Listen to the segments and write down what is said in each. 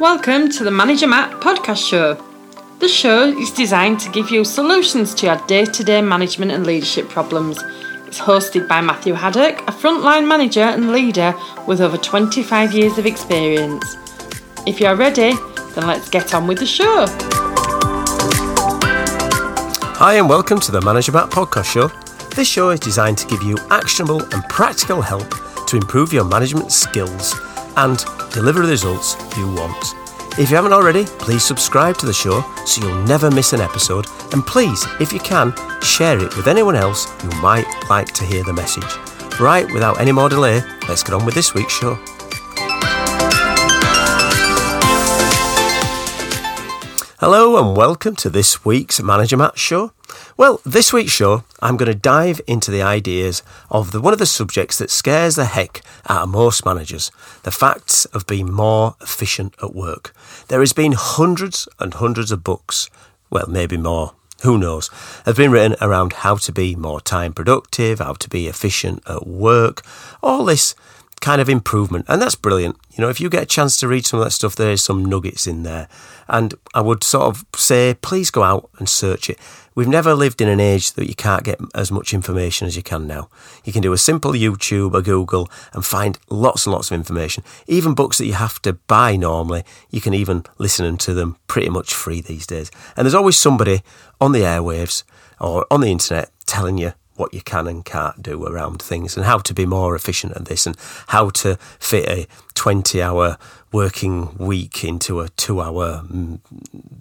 Welcome to the Manager Matt podcast show. The show is designed to give you solutions to your day to day management and leadership problems. It's hosted by Matthew Haddock, a frontline manager and leader with over 25 years of experience. If you're ready, then let's get on with the show. Hi, and welcome to the Manager Matt podcast show. This show is designed to give you actionable and practical help to improve your management skills and deliver the results you want. If you haven't already, please subscribe to the show so you'll never miss an episode. And please, if you can, share it with anyone else who might like to hear the message. Right, without any more delay, let's get on with this week's show. Hello and welcome to this week's Manager Matt show. Well, this week's show, I'm going to dive into the ideas of the, one of the subjects that scares the heck out of most managers the facts of being more efficient at work. There has been hundreds and hundreds of books, well, maybe more, who knows, have been written around how to be more time productive, how to be efficient at work, all this kind of improvement. And that's brilliant. You know, if you get a chance to read some of that stuff, there's some nuggets in there. And I would sort of say, please go out and search it. We've never lived in an age that you can't get as much information as you can now. You can do a simple YouTube or Google and find lots and lots of information. Even books that you have to buy normally, you can even listen to them pretty much free these days. And there's always somebody on the airwaves or on the internet telling you what you can and can't do around things and how to be more efficient at this and how to fit a 20 hour working week into a two hour mm,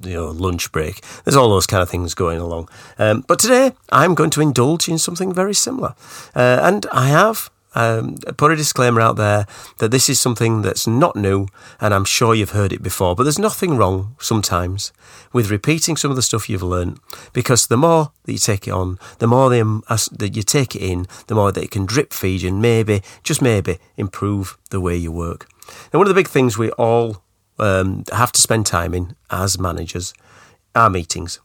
you know lunch break. There's all those kind of things going along. Um, but today i'm going to indulge in something very similar. Uh, and i have um, put a disclaimer out there that this is something that's not new, and I'm sure you've heard it before, but there's nothing wrong sometimes with repeating some of the stuff you've learned because the more that you take it on, the more that you take it in, the more that it can drip feed you and maybe, just maybe, improve the way you work. Now, one of the big things we all um, have to spend time in as managers are meetings.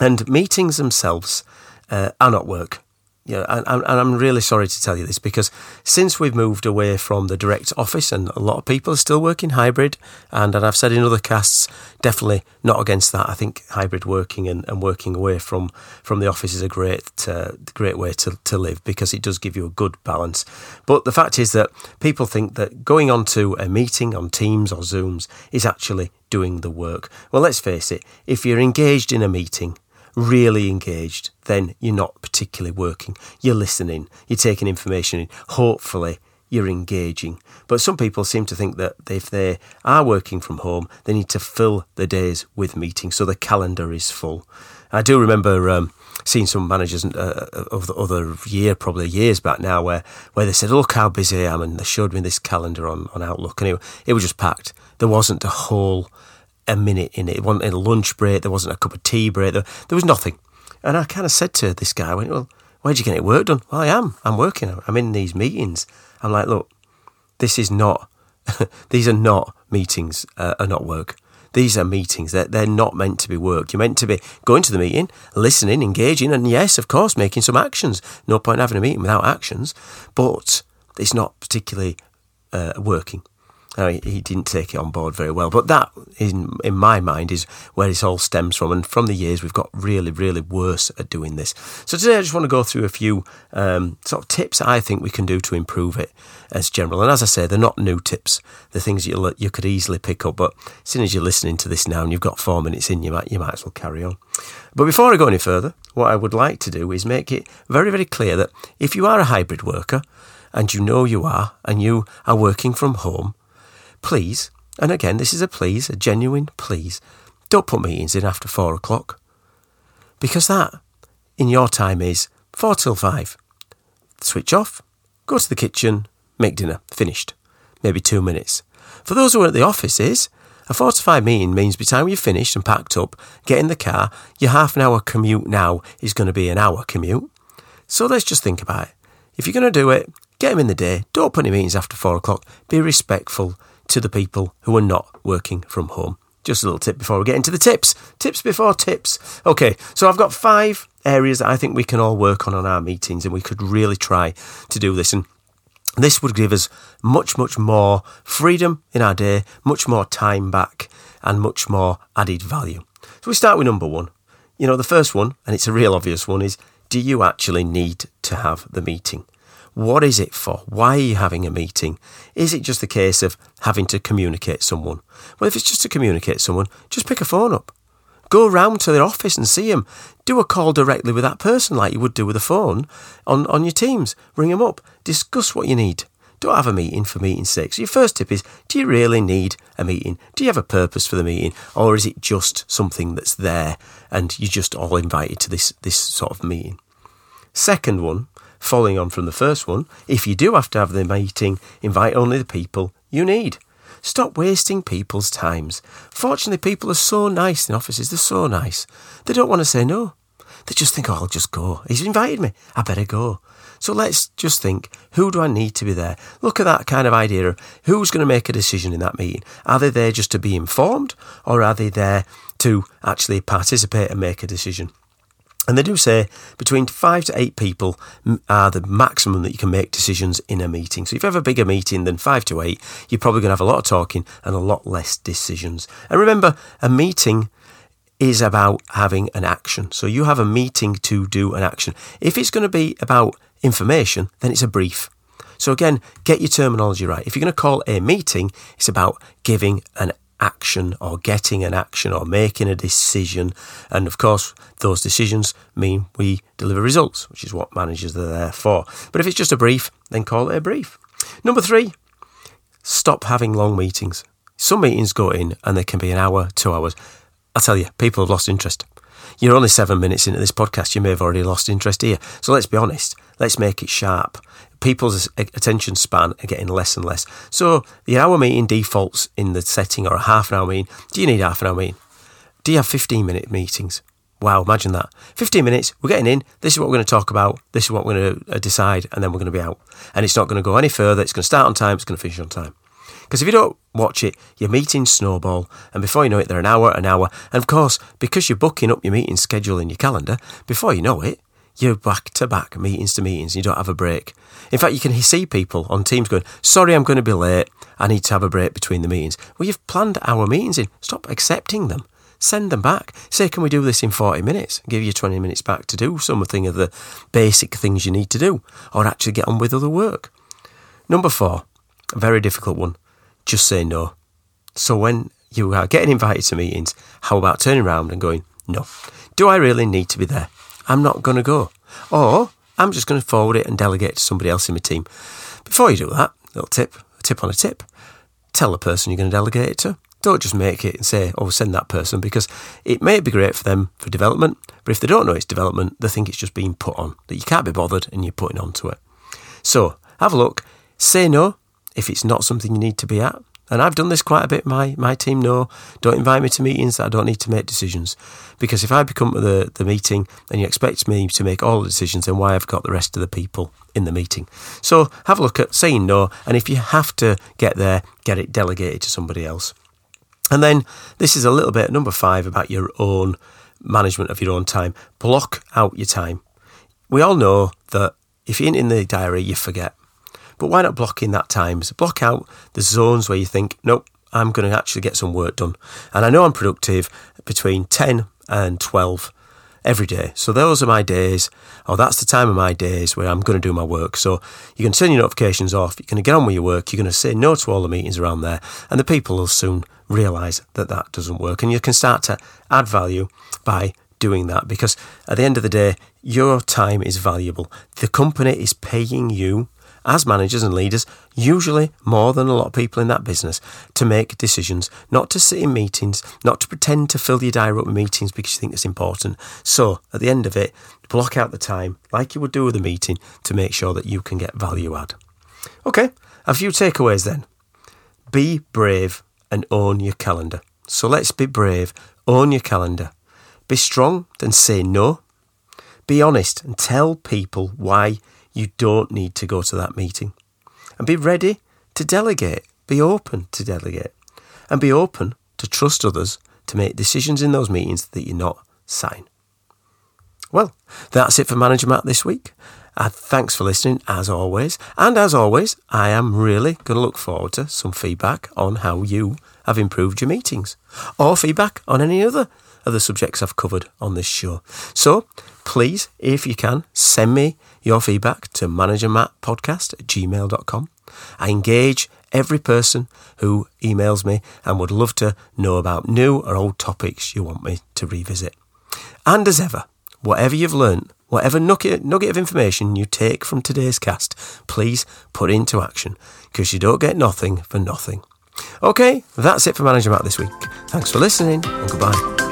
And meetings themselves uh, are not work yeah, and, and, I'm really sorry to tell you this because since we've moved away from the direct office, and a lot of people are still working hybrid, and, and I've said in other casts, definitely not against that. I think hybrid working and, and working away from, from the office is a great uh, great way to, to live because it does give you a good balance. But the fact is that people think that going on to a meeting on Teams or Zooms is actually doing the work. Well, let's face it, if you're engaged in a meeting, really engaged, then you're not particularly working. You're listening, you're taking information in. Hopefully, you're engaging. But some people seem to think that if they are working from home, they need to fill the days with meetings so the calendar is full. I do remember um, seeing some managers uh, of the other year, probably years back now, where, where they said, Look how busy I am. And they showed me this calendar on, on Outlook, and it, it was just packed. There wasn't a whole a minute in it. It wasn't a lunch break. There wasn't a cup of tea break. There, there was nothing. And I kind of said to this guy, I went, well, where'd you get it work done? Well, I am. I'm working. I'm in these meetings. I'm like, look, this is not, these are not meetings, uh, are not work. These are meetings. They're, they're not meant to be work. You're meant to be going to the meeting, listening, engaging, and yes, of course, making some actions. No point having a meeting without actions, but it's not particularly uh, working. Uh, he didn't take it on board very well. But that, in, in my mind, is where it all stems from. And from the years, we've got really, really worse at doing this. So today, I just want to go through a few um, sort of tips I think we can do to improve it as general. And as I say, they're not new tips. They're things you you could easily pick up. But as soon as you're listening to this now and you've got four minutes in, you might you might as well carry on. But before I go any further, what I would like to do is make it very, very clear that if you are a hybrid worker, and you know you are, and you are working from home, please, and again, this is a please, a genuine please, don't put meetings in after four o'clock. Because that, in your time, is four till five. Switch off, go to the kitchen, make dinner, finished. Maybe two minutes. For those who are at the office, is a four to five meeting means by the time you've finished and packed up, get in the car, your half an hour commute now is going to be an hour commute. So let's just think about it. If you're going to do it, get them in the day. Don't put any meetings after four o'clock. Be respectful to the people who are not working from home. Just a little tip before we get into the tips. Tips before tips. Okay, so I've got five areas that I think we can all work on on our meetings, and we could really try to do this. And This would give us much, much more freedom in our day, much more time back, and much more added value. So we start with number one. You know, the first one, and it's a real obvious one, is do you actually need to have the meeting? What is it for? Why are you having a meeting? Is it just a case of having to communicate someone? Well, if it's just to communicate someone, just pick a phone up. Go round to their office and see them. Do a call directly with that person like you would do with a phone on, on your Teams. Ring them up. Discuss what you need. Don't have a meeting for meeting's sake. So your first tip is, do you really need a meeting? Do you have a purpose for the meeting? Or is it just something that's there and you're just all invited to this, this sort of meeting? Second one, following on from the first one, if you do have to have the meeting, invite only the people you need. Stop wasting people's times. Fortunately, people are so nice in offices, they're so nice. They don't want to say no. They just think, oh, I'll just go. He's invited me. I better go. So let's just think, who do I need to be there? Look at that kind of idea of who's going to make a decision in that meeting. Are they there just to be informed or are they there to actually participate and make a decision? And they do say between five to eight people are the maximum that you can make decisions in a meeting. So if you have a bigger meeting than five to eight, you're probably going to have a lot of talking and a lot less decisions. And remember, a meeting is about having an action. So you have a meeting to do an action. If it's going to be about information, then it's a brief. So again, get your terminology right. If you're going to call a meeting, it's about giving an action or getting an action or making a decision. And of course, those decisions mean we deliver results, which is what managers are there for. But if it's just a brief, then call it a brief. Number three, stop having long meetings. Some meetings go in and they can be an hour, two hours. I tell you, people have lost interest. You're only seven minutes into this podcast, you may have already lost interest here. So let's be honest, let's make it sharp people's attention span are getting less and less. So the hour meeting defaults in the setting or a half an hour meeting. Do you need half an hour meeting? Do you have 15 minute meetings? Wow, imagine that. 15 minutes, we're getting in. This is what we're going to talk about. This is what we're going to uh, decide, and then we're going to be out. And it's not going to go any further. It's going to start on time, it's going to finish on time. Because if you don't watch it, your meetings snowball, and before you know it, they're an hour, an hour. And of course, because you're booking up your meeting schedule in your calendar, before you know it, you're back to back, meetings to meetings, you don't have a break. In fact, you can see people on Teams going, Sorry, I'm going to be late. I need to have a break between the meetings. Well, you've planned our meetings in. Stop accepting them. Send them back. Say, Can we do this in 40 minutes? Give you 20 minutes back to do something of the basic things you need to do, or actually get on with other work. Number four, a very difficult one. Just say no. So when you are getting invited to meetings, how about turning around and going, No, do I really need to be there? I'm not going to go. Or I'm just going to forward it and delegate to somebody else in my team. Before you do that, little tip, a tip on a tip, tell the person you're going to delegate it to. Don't just make it and say, oh, send that person, because it may be great for them for development, but if they don't know it's development, they think it's just being put on, that you can't be bothered and you're putting onto it. So have a look, say no if it's not something you need to be at, and I've done this quite a bit. My my team know don't invite me to meetings that I don't need to make decisions. Because if I become the, the meeting and you expect me to make all the decisions, then why I've got the rest of the people in the meeting? So have a look at saying no, and if you have to get there, get it delegated to somebody else. And then this is a little bit number five about your own management of your own time. Block out your time. We all know that if you're in the diary, you forget. But why not block in that time? So block out the zones where you think, nope, I'm going to actually get some work done. And I know I'm productive between 10 and 12 every day. So those are my days, or that's the time of my days where I'm going to do my work. So you can turn your notifications off, you're going to get on with your work, you're going to say no to all the meetings around there, and the people will soon realise that that doesn't work. And you can start to add value by doing that because at the end of the day, your time is valuable. The company is paying you as managers and leaders, usually more than a lot of people in that business, to make decisions, not to sit in meetings, not to pretend to fill your diary up with meetings because you think it's important. So at the end of it, block out the time, like you would do with a meeting, to make sure that you can get value add. Okay, a few takeaways then. Be brave and own your calendar. So let's be brave, own your calendar. Be strong, then say no. Be honest and tell people why you don't need to go to that meeting. And be ready to delegate. Be open to delegate. And be open to trust others to make decisions in those meetings that you're not sign. Well, that's it for Manager Matt this week. Uh, thanks for listening, as always. And as always, I am really going to look forward to some feedback on how you have improved your meetings or feedback on any other of the subjects I've covered on this show. So please, if you can, send me your feedback to managermattpodcast at gmail.com. I engage every person who emails me and would love to know about new or old topics you want me to revisit. And as ever, whatever you've learnt, whatever nugget, nugget of information you take from today's cast, please put into action because you don't get nothing for nothing. Okay, that's it for Manager Matt this week. Thanks for listening and goodbye.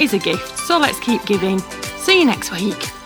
is a gift, so let's keep giving. See you next week.